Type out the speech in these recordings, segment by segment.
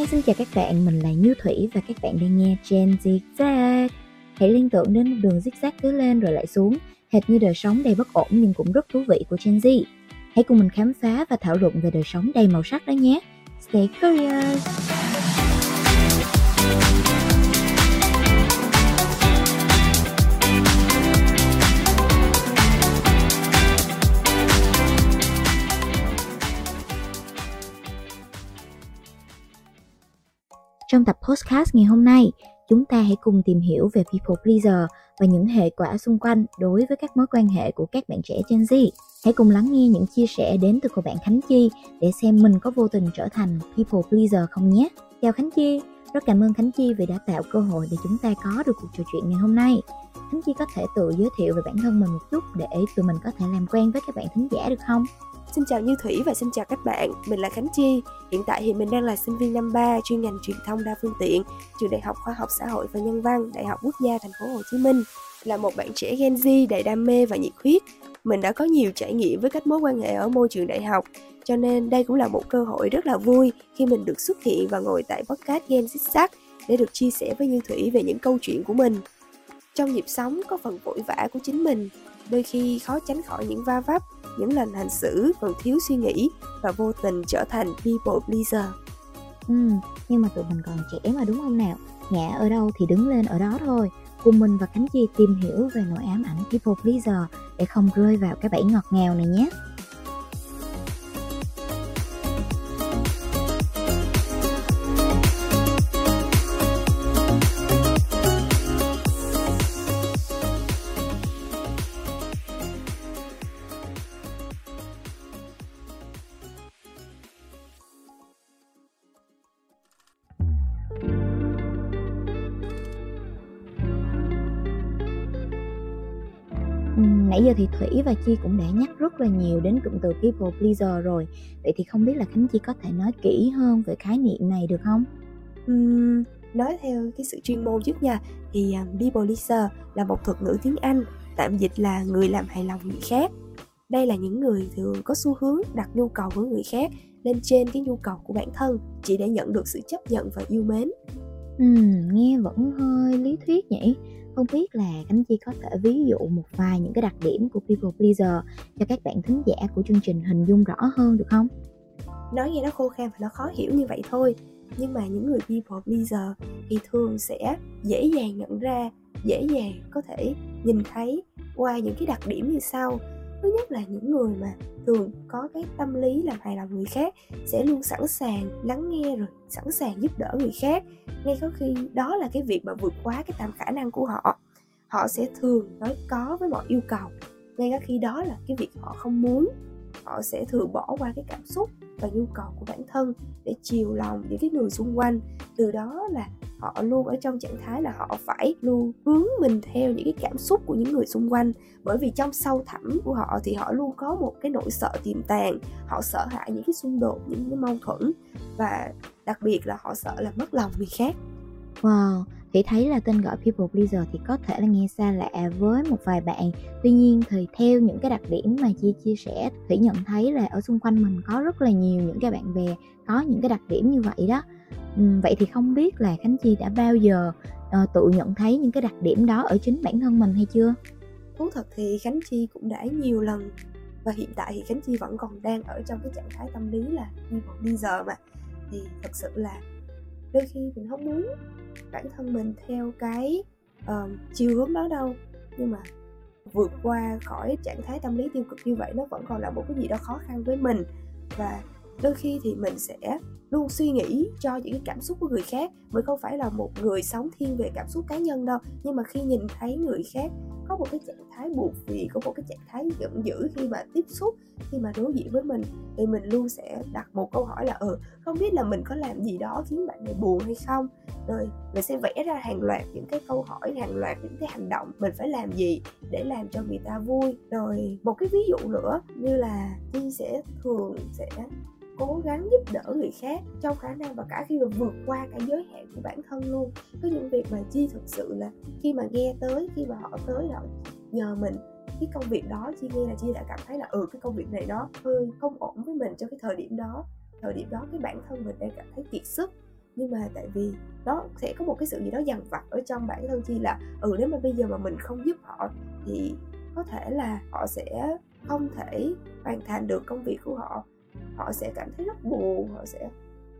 Hi, xin chào các bạn, mình là Như Thủy và các bạn đang nghe Gen Zigzag. Hãy liên tưởng đến một đường zigzag cứ lên rồi lại xuống, hệt như đời sống đầy bất ổn nhưng cũng rất thú vị của Gen Z. Hãy cùng mình khám phá và thảo luận về đời sống đầy màu sắc đó nhé. Stay curious! Trong tập podcast ngày hôm nay, chúng ta hãy cùng tìm hiểu về people pleaser và những hệ quả xung quanh đối với các mối quan hệ của các bạn trẻ Gen Z. Hãy cùng lắng nghe những chia sẻ đến từ cô bạn Khánh Chi để xem mình có vô tình trở thành people pleaser không nhé. Chào Khánh Chi, rất cảm ơn Khánh Chi vì đã tạo cơ hội để chúng ta có được cuộc trò chuyện ngày hôm nay. Khánh Chi có thể tự giới thiệu về bản thân mình một chút để tụi mình có thể làm quen với các bạn thính giả được không? Xin chào Như Thủy và xin chào các bạn, mình là Khánh Chi. Hiện tại thì mình đang là sinh viên năm 3 chuyên ngành truyền thông đa phương tiện, trường Đại học Khoa học Xã hội và Nhân văn, Đại học Quốc gia Thành phố Hồ Chí Minh. Là một bạn trẻ Gen Z đầy đam mê và nhiệt huyết, mình đã có nhiều trải nghiệm với các mối quan hệ ở môi trường đại học, cho nên đây cũng là một cơ hội rất là vui khi mình được xuất hiện và ngồi tại podcast Gen Z để được chia sẻ với Như Thủy về những câu chuyện của mình. Trong nhịp sống có phần vội vã của chính mình, đôi khi khó tránh khỏi những va vấp những lần hành xử còn thiếu suy nghĩ và vô tình trở thành people pleaser. Ừ, nhưng mà tụi mình còn trẻ mà đúng không nào? Ngã ở đâu thì đứng lên ở đó thôi. Cùng mình và Khánh Chi tìm hiểu về nỗi ám ảnh people pleaser để không rơi vào cái bẫy ngọt ngào này nhé. Nãy giờ thì Thủy và Chi cũng đã nhắc rất là nhiều đến cụm từ people pleaser rồi. Vậy thì không biết là Khánh Chi có thể nói kỹ hơn về khái niệm này được không? Uhm, nói theo cái sự chuyên môn trước nha Thì um, people pleaser là một thuật ngữ tiếng Anh Tạm dịch là người làm hài lòng người khác. Đây là những người thường có xu hướng đặt nhu cầu của người khác lên trên cái nhu cầu của bản thân Chỉ để nhận được sự chấp nhận và yêu mến. Uhm, nghe vẫn hơi lý thuyết nhỉ không biết là Khánh Chi có thể ví dụ một vài những cái đặc điểm của people pleaser cho các bạn thính giả của chương trình hình dung rõ hơn được không? Nói nghe nó khô khan và nó khó hiểu như vậy thôi, nhưng mà những người people pleaser thì thường sẽ dễ dàng nhận ra, dễ dàng có thể nhìn thấy qua những cái đặc điểm như sau thứ nhất là những người mà thường có cái tâm lý làm hài lòng người khác sẽ luôn sẵn sàng lắng nghe rồi sẵn sàng giúp đỡ người khác. Ngay có khi đó là cái việc mà vượt quá cái tầm khả năng của họ. Họ sẽ thường nói có với mọi yêu cầu. Ngay cả khi đó là cái việc họ không muốn, họ sẽ thường bỏ qua cái cảm xúc và nhu cầu của bản thân để chiều lòng những cái người xung quanh. Từ đó là họ luôn ở trong trạng thái là họ phải luôn hướng mình theo những cái cảm xúc của những người xung quanh. Bởi vì trong sâu thẳm của họ thì họ luôn có một cái nỗi sợ tiềm tàng, họ sợ hãi những cái xung đột, những cái mâu thuẫn và đặc biệt là họ sợ là mất lòng người khác. Wow, thì thấy là tên gọi people pleaser thì có thể là nghe xa lạ với một vài bạn. Tuy nhiên thì theo những cái đặc điểm mà chi chia sẻ thủy nhận thấy là ở xung quanh mình có rất là nhiều những cái bạn bè có những cái đặc điểm như vậy đó. Ừ, vậy thì không biết là khánh chi đã bao giờ uh, tự nhận thấy những cái đặc điểm đó ở chính bản thân mình hay chưa? Thú thật thì khánh chi cũng đã nhiều lần và hiện tại thì khánh chi vẫn còn đang ở trong cái trạng thái tâm lý là people pleaser mà. Thì thật sự là đôi khi mình không muốn bản thân mình theo cái uh, chiều hướng đó đâu. Nhưng mà vượt qua khỏi trạng thái tâm lý tiêu cực như vậy nó vẫn còn là một cái gì đó khó khăn với mình. Và đôi khi thì mình sẽ luôn suy nghĩ cho những cái cảm xúc của người khác mới không phải là một người sống thiên về cảm xúc cá nhân đâu. Nhưng mà khi nhìn thấy người khác có một cái trạng thái buồn phiền, có một cái trạng thái giận dữ khi mà tiếp xúc, khi mà đối diện với mình, thì mình luôn sẽ đặt một câu hỏi là ừ không biết là mình có làm gì đó khiến bạn này buồn hay không? Rồi mình sẽ vẽ ra hàng loạt những cái câu hỏi, hàng loạt những cái hành động, mình phải làm gì để làm cho người ta vui? Rồi một cái ví dụ nữa như là chi sẽ thường sẽ cố gắng giúp đỡ người khác trong khả năng và cả khi mà vượt qua cái giới hạn của bản thân luôn. Có những việc mà chi thực sự là khi mà nghe tới, khi mà họ tới họ nhờ mình, cái công việc đó chi nghe là chi đã cảm thấy là ừ cái công việc này đó hơi không ổn với mình trong cái thời điểm đó. Thời điểm đó cái bản thân mình đang cảm thấy kiệt sức. Nhưng mà tại vì nó sẽ có một cái sự gì đó dằn vặt ở trong bản thân chi là ừ nếu mà bây giờ mà mình không giúp họ thì có thể là họ sẽ không thể hoàn thành được công việc của họ họ sẽ cảm thấy rất buồn họ sẽ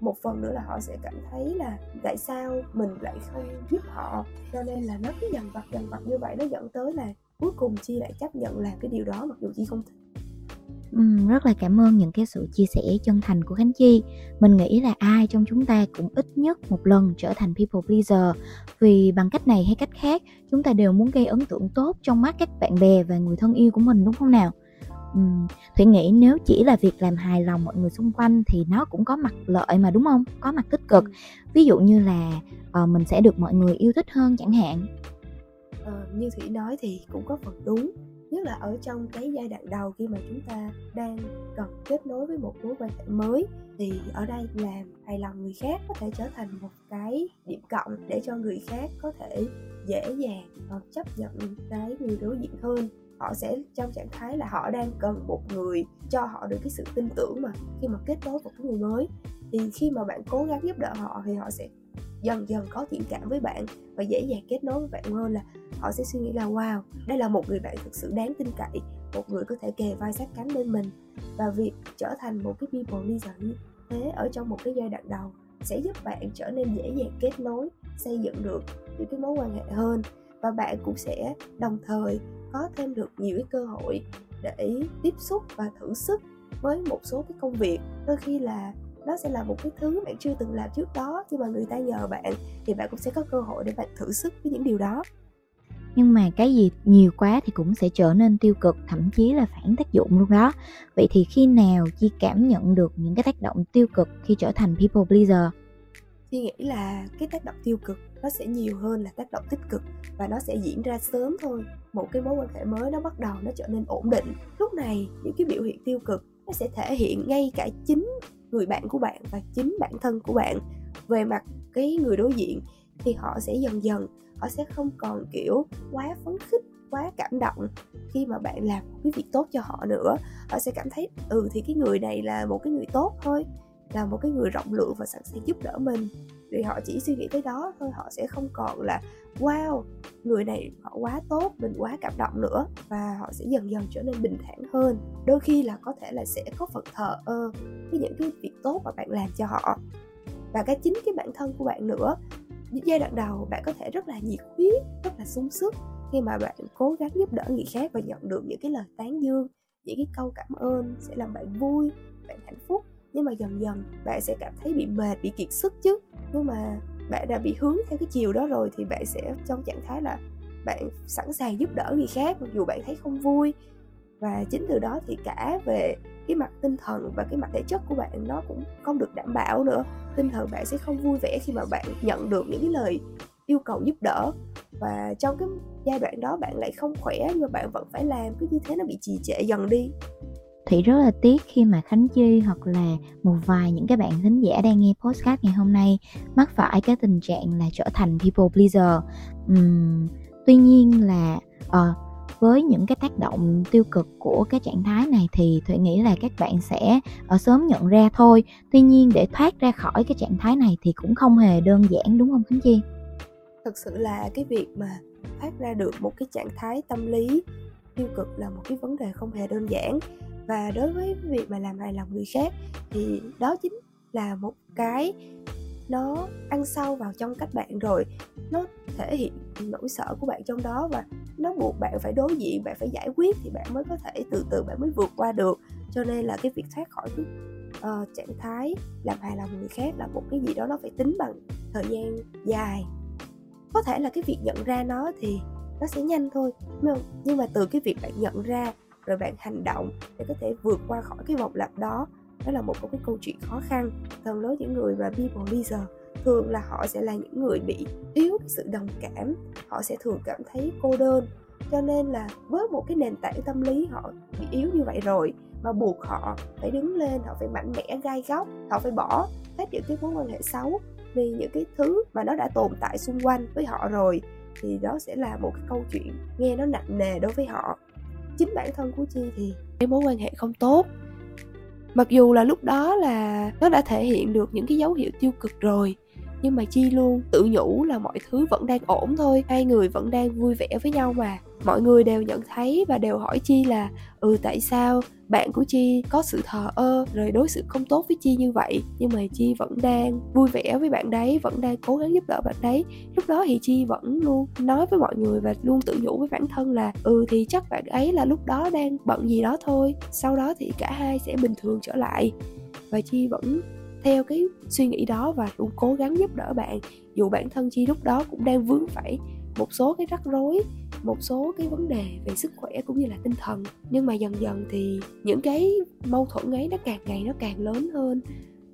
một phần nữa là họ sẽ cảm thấy là tại sao mình lại không giúp họ cho nên là nó cứ dằn vặt dằn vặt như vậy nó dẫn tới là cuối cùng chi lại chấp nhận làm cái điều đó mặc dù chi không thích Ừ, rất là cảm ơn những cái sự chia sẻ chân thành của Khánh Chi. Mình nghĩ là ai trong chúng ta cũng ít nhất một lần trở thành people pleaser vì bằng cách này hay cách khác, chúng ta đều muốn gây ấn tượng tốt trong mắt các bạn bè và người thân yêu của mình đúng không nào? Ừm, Thủy nghĩ nếu chỉ là việc làm hài lòng mọi người xung quanh thì nó cũng có mặt lợi mà đúng không? Có mặt tích cực. Ví dụ như là uh, mình sẽ được mọi người yêu thích hơn chẳng hạn. Ờ, như thủy nói thì cũng có phần đúng nhất là ở trong cái giai đoạn đầu khi mà chúng ta đang cần kết nối với một mối quan hệ mới thì ở đây làm hài lòng người khác có thể trở thành một cái điểm cộng để cho người khác có thể dễ dàng ờ, chấp nhận cái người đối diện hơn họ sẽ trong trạng thái là họ đang cần một người cho họ được cái sự tin tưởng mà khi mà kết nối một cái người mới. Thì khi mà bạn cố gắng giúp đỡ họ thì họ sẽ dần dần có thiện cảm với bạn và dễ dàng kết nối với bạn hơn là họ sẽ suy nghĩ là, wow, đây là một người bạn thực sự đáng tin cậy, một người có thể kề vai sát cánh bên mình. Và việc trở thành một cái people leader như thế ở trong một cái giai đoạn đầu sẽ giúp bạn trở nên dễ dàng kết nối, xây dựng được những cái mối quan hệ hơn. Và bạn cũng sẽ đồng thời có thêm được nhiều cái cơ hội để tiếp xúc và thử sức với một số cái công việc. Đôi khi là nó sẽ là một cái thứ bạn chưa từng làm trước đó nhưng mà người ta nhờ bạn thì bạn cũng sẽ có cơ hội để bạn thử sức với những điều đó. Nhưng mà cái gì nhiều quá thì cũng sẽ trở nên tiêu cực, thậm chí là phản tác dụng luôn đó. Vậy thì khi nào chi cảm nhận được những cái tác động tiêu cực khi trở thành people pleaser? Thi nghĩ là cái tác động tiêu cực nó sẽ nhiều hơn là tác động tích cực và nó sẽ diễn ra sớm thôi. Một cái mối quan hệ mới nó bắt đầu nó trở nên ổn định. Lúc này, những cái biểu hiện tiêu cực nó sẽ thể hiện ngay cả chính người bạn của bạn và chính bản thân của bạn. Về mặt cái người đối diện thì họ sẽ dần dần, họ sẽ không còn, kiểu, quá phấn khích, quá cảm động khi mà bạn làm một cái việc tốt cho họ nữa. Họ sẽ cảm thấy ừ thì cái người này là một cái người tốt thôi là một cái người rộng lượng và sẵn sàng giúp đỡ mình. Vì họ chỉ suy nghĩ tới đó thôi, họ sẽ không còn là, wow, người này họ quá tốt, mình quá cảm động nữa. Và họ sẽ dần dần trở nên bình thản hơn. Đôi khi là có thể là sẽ có phần thờ ơ với những cái việc tốt mà bạn làm cho họ. Và cái chính cái bản thân của bạn nữa giai đoạn đầu bạn có thể rất là nhiệt huyết, rất là sung sức khi mà bạn cố gắng giúp đỡ người khác và nhận được những cái lời tán dương, những cái câu cảm ơn sẽ làm bạn vui, bạn hạnh phúc nhưng mà dần dần bạn sẽ cảm thấy bị mệt, bị kiệt sức chứ. Nhưng mà bạn đã bị hướng theo cái chiều đó rồi thì bạn sẽ trong trạng thái là bạn sẵn sàng giúp đỡ người khác mặc dù bạn thấy không vui. Và chính từ đó thì cả về cái mặt tinh thần và cái mặt thể chất của bạn nó cũng không được đảm bảo nữa. Tinh thần bạn sẽ không vui vẻ khi mà bạn nhận được những cái lời yêu cầu giúp đỡ. Và trong cái giai đoạn đó bạn lại không khỏe nhưng mà bạn vẫn phải làm, cứ như thế nó bị trì trệ dần đi. Thủy rất là tiếc khi mà Khánh Chi hoặc là một vài những cái bạn thính giả đang nghe podcast ngày hôm nay mắc phải cái tình trạng là trở thành people pleaser. Uhm, tuy nhiên là uh, với những cái tác động tiêu cực của cái trạng thái này thì Thủy nghĩ là các bạn sẽ ở sớm nhận ra thôi. Tuy nhiên để thoát ra khỏi cái trạng thái này thì cũng không hề đơn giản đúng không Khánh Chi? Thực sự là cái việc mà thoát ra được một cái trạng thái tâm lý tiêu cực là một cái vấn đề không hề đơn giản và đối với việc mà làm hài lòng người khác thì đó chính là một cái nó ăn sâu vào trong cách bạn rồi. Nó thể hiện nỗi sợ của bạn trong đó và nó buộc bạn phải đối diện bạn phải giải quyết thì bạn mới có thể từ từ bạn mới vượt qua được. Cho nên là cái việc thoát khỏi cái uh, trạng thái làm hài lòng người khác là một cái gì đó nó phải tính bằng thời gian dài. Có thể là cái việc nhận ra nó thì nó sẽ nhanh thôi nhưng mà từ cái việc bạn nhận ra rồi bạn hành động để có thể vượt qua khỏi cái vòng lặp đó. Đó là một cái câu chuyện khó khăn phần lớn những người mà people pleaser thường là họ sẽ là những người bị yếu cái sự đồng cảm, họ sẽ thường cảm thấy cô đơn. Cho nên là với một cái nền tảng tâm lý họ bị yếu như vậy rồi mà buộc họ phải đứng lên, họ phải mạnh mẽ, gai góc, họ phải bỏ hết những cái mối quan hệ xấu vì những cái thứ mà nó đã tồn tại xung quanh với họ rồi, thì đó sẽ là một cái câu chuyện nghe nó nặng nề đối với họ chính bản thân của chi thì cái mối quan hệ không tốt. Mặc dù là lúc đó là nó đã thể hiện được những cái dấu hiệu tiêu cực rồi, nhưng mà chi luôn tự nhủ là mọi thứ vẫn đang ổn thôi, hai người vẫn đang vui vẻ với nhau mà mọi người đều nhận thấy và đều hỏi chi là ừ tại sao bạn của chi có sự thờ ơ rồi đối xử không tốt với chi như vậy? Nhưng mà chi vẫn đang vui vẻ với bạn đấy, vẫn đang cố gắng giúp đỡ bạn đấy. Lúc đó thì chi vẫn luôn nói với mọi người và luôn tự nhủ với bản thân là ừ thì chắc bạn ấy là lúc đó đang bận gì đó thôi, sau đó thì cả hai sẽ bình thường trở lại. Và chi vẫn theo cái suy nghĩ đó và luôn cố gắng giúp đỡ bạn, dù bản thân chi lúc đó cũng đang vướng phải một số cái rắc rối một số cái vấn đề về sức khỏe cũng như là tinh thần. Nhưng mà dần dần thì những cái mâu thuẫn ấy nó càng ngày nó càng lớn hơn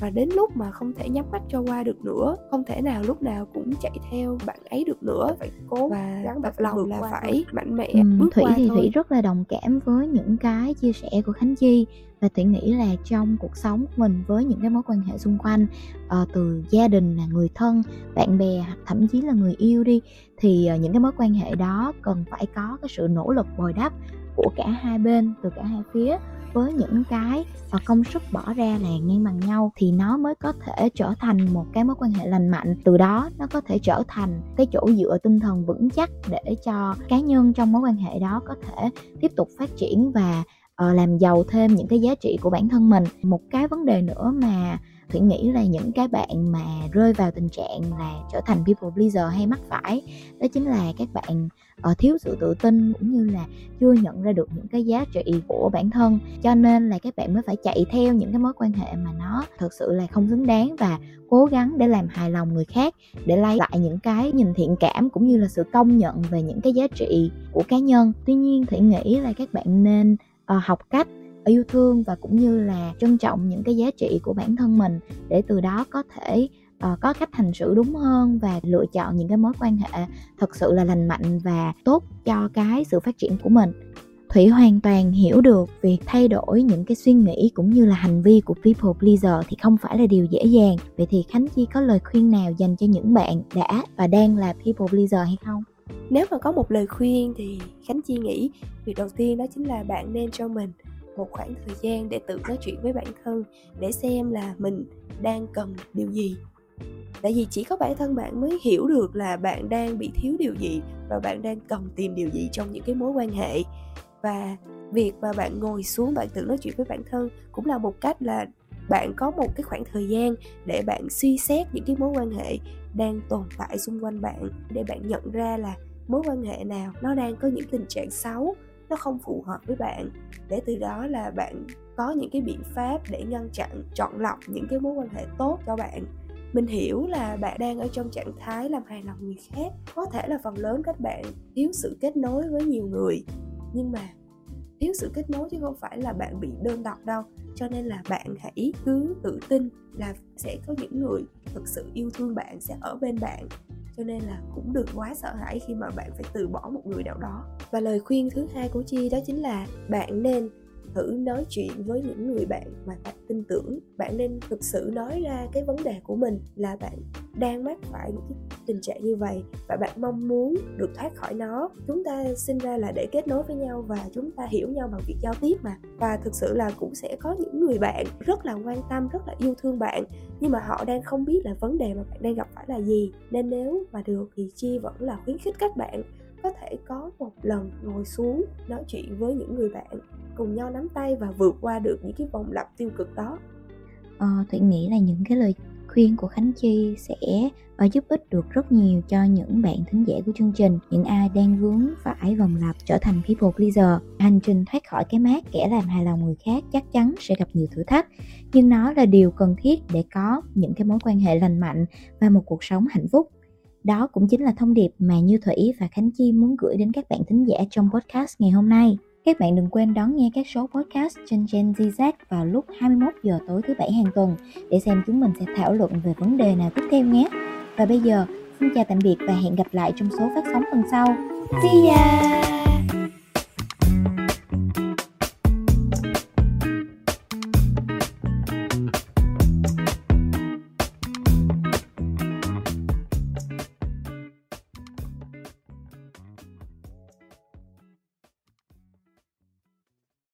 và đến lúc mà không thể nhắm mắt cho qua được nữa không thể nào lúc nào cũng chạy theo bạn ấy được nữa phải cố và tập lòng là phải thôi. mạnh mẽ ừ, bước thủy qua thì thôi. thủy rất là đồng cảm với những cái chia sẻ của khánh chi và thủy nghĩ là trong cuộc sống của mình với những cái mối quan hệ xung quanh uh, từ gia đình là người thân bạn bè thậm chí là người yêu đi thì uh, những cái mối quan hệ đó cần phải có cái sự nỗ lực bồi đắp của cả hai bên từ cả hai phía với những cái và công sức bỏ ra là ngang bằng nhau thì nó mới có thể trở thành một cái mối quan hệ lành mạnh. Từ đó nó có thể trở thành cái chỗ dựa tinh thần vững chắc để cho cá nhân trong mối quan hệ đó có thể tiếp tục phát triển và ờ, làm giàu thêm những cái giá trị của bản thân mình. Một cái vấn đề nữa mà thủy nghĩ là những cái bạn mà rơi vào tình trạng là trở thành people pleaser hay mắc phải. Đó chính là các bạn uh, thiếu sự tự tin cũng như là chưa nhận ra được những cái giá trị của bản thân. Cho nên là các bạn mới phải chạy theo những cái mối quan hệ mà nó thực sự là không xứng đáng và cố gắng để làm hài lòng người khác để lấy lại những cái nhìn thiện cảm cũng như là sự công nhận về những cái giá trị của cá nhân. Tuy nhiên thủy nghĩ là các bạn nên uh, học cách yêu thương và cũng như là trân trọng những cái giá trị của bản thân mình để từ đó có thể uh, có cách hành xử đúng hơn và lựa chọn những cái mối quan hệ thật sự là lành mạnh và tốt cho cái sự phát triển của mình. Thủy hoàn toàn hiểu được việc thay đổi những cái suy nghĩ cũng như là hành vi của people pleaser thì không phải là điều dễ dàng. Vậy thì khánh chi có lời khuyên nào dành cho những bạn đã và đang là people pleaser hay không? Nếu mà có một lời khuyên thì khánh chi nghĩ việc đầu tiên đó chính là bạn nên cho mình một khoảng thời gian để tự nói chuyện với bản thân, để xem là mình đang cần điều gì. Tại vì chỉ có bản thân bạn mới hiểu được là bạn đang bị thiếu điều gì và bạn đang cần tìm điều gì trong những cái mối quan hệ. Và việc mà bạn ngồi xuống bạn tự nói chuyện với bản thân cũng là một cách là bạn có một cái khoảng thời gian để bạn suy xét những cái mối quan hệ đang tồn tại xung quanh bạn, để bạn nhận ra là mối quan hệ nào nó đang có những tình trạng xấu nó không phù hợp với bạn. Để từ đó là bạn có những cái biện pháp để ngăn chặn, chọn lọc những cái mối quan hệ tốt cho bạn. Mình hiểu là bạn đang ở trong trạng thái làm hài lòng người khác, có thể là phần lớn các bạn thiếu sự kết nối với nhiều người. Nhưng mà thiếu sự kết nối chứ không phải là bạn bị đơn độc đâu, cho nên là bạn hãy cứ tự tin là sẽ có những người thực sự yêu thương bạn, sẽ ở bên bạn cho nên là cũng đừng quá sợ hãi khi mà bạn phải từ bỏ một người nào đó. Và lời khuyên thứ hai của chi đó chính là bạn nên thử nói chuyện với những người bạn mà bạn tin tưởng. Bạn nên thực sự nói ra cái vấn đề của mình là bạn đang mắc phải những cái tình trạng như vậy và bạn mong muốn được thoát khỏi nó. Chúng ta sinh ra là để kết nối với nhau và chúng ta hiểu nhau bằng việc giao tiếp mà. Và thực sự là cũng sẽ có những người bạn rất là quan tâm, rất là yêu thương bạn, nhưng mà họ đang không biết là vấn đề mà bạn đang gặp phải là gì. Nên nếu mà được thì chi vẫn là khuyến khích các bạn có thể có một lần ngồi xuống nói chuyện với những người bạn cùng nhau nắm tay và vượt qua được những cái vòng lặp tiêu cực đó. Ờ, thủy nghĩ là những cái lời khuyên của khánh chi sẽ và giúp ích được rất nhiều cho những bạn thính giả của chương trình những ai đang vướng phải vòng lặp trở thành people pleaser. Hành trình thoát khỏi cái mát kẻ làm hài lòng người khác chắc chắn sẽ gặp nhiều thử thách nhưng nó là điều cần thiết để có những cái mối quan hệ lành mạnh và một cuộc sống hạnh phúc đó cũng chính là thông điệp mà Như Thủy và Khánh Chi muốn gửi đến các bạn thính giả trong podcast ngày hôm nay. Các bạn đừng quên đón nghe các số podcast trên Gen Z vào lúc 21 giờ tối thứ bảy hàng tuần để xem chúng mình sẽ thảo luận về vấn đề nào tiếp theo nhé. Và bây giờ, xin chào tạm biệt và hẹn gặp lại trong số phát sóng tuần sau. See ya!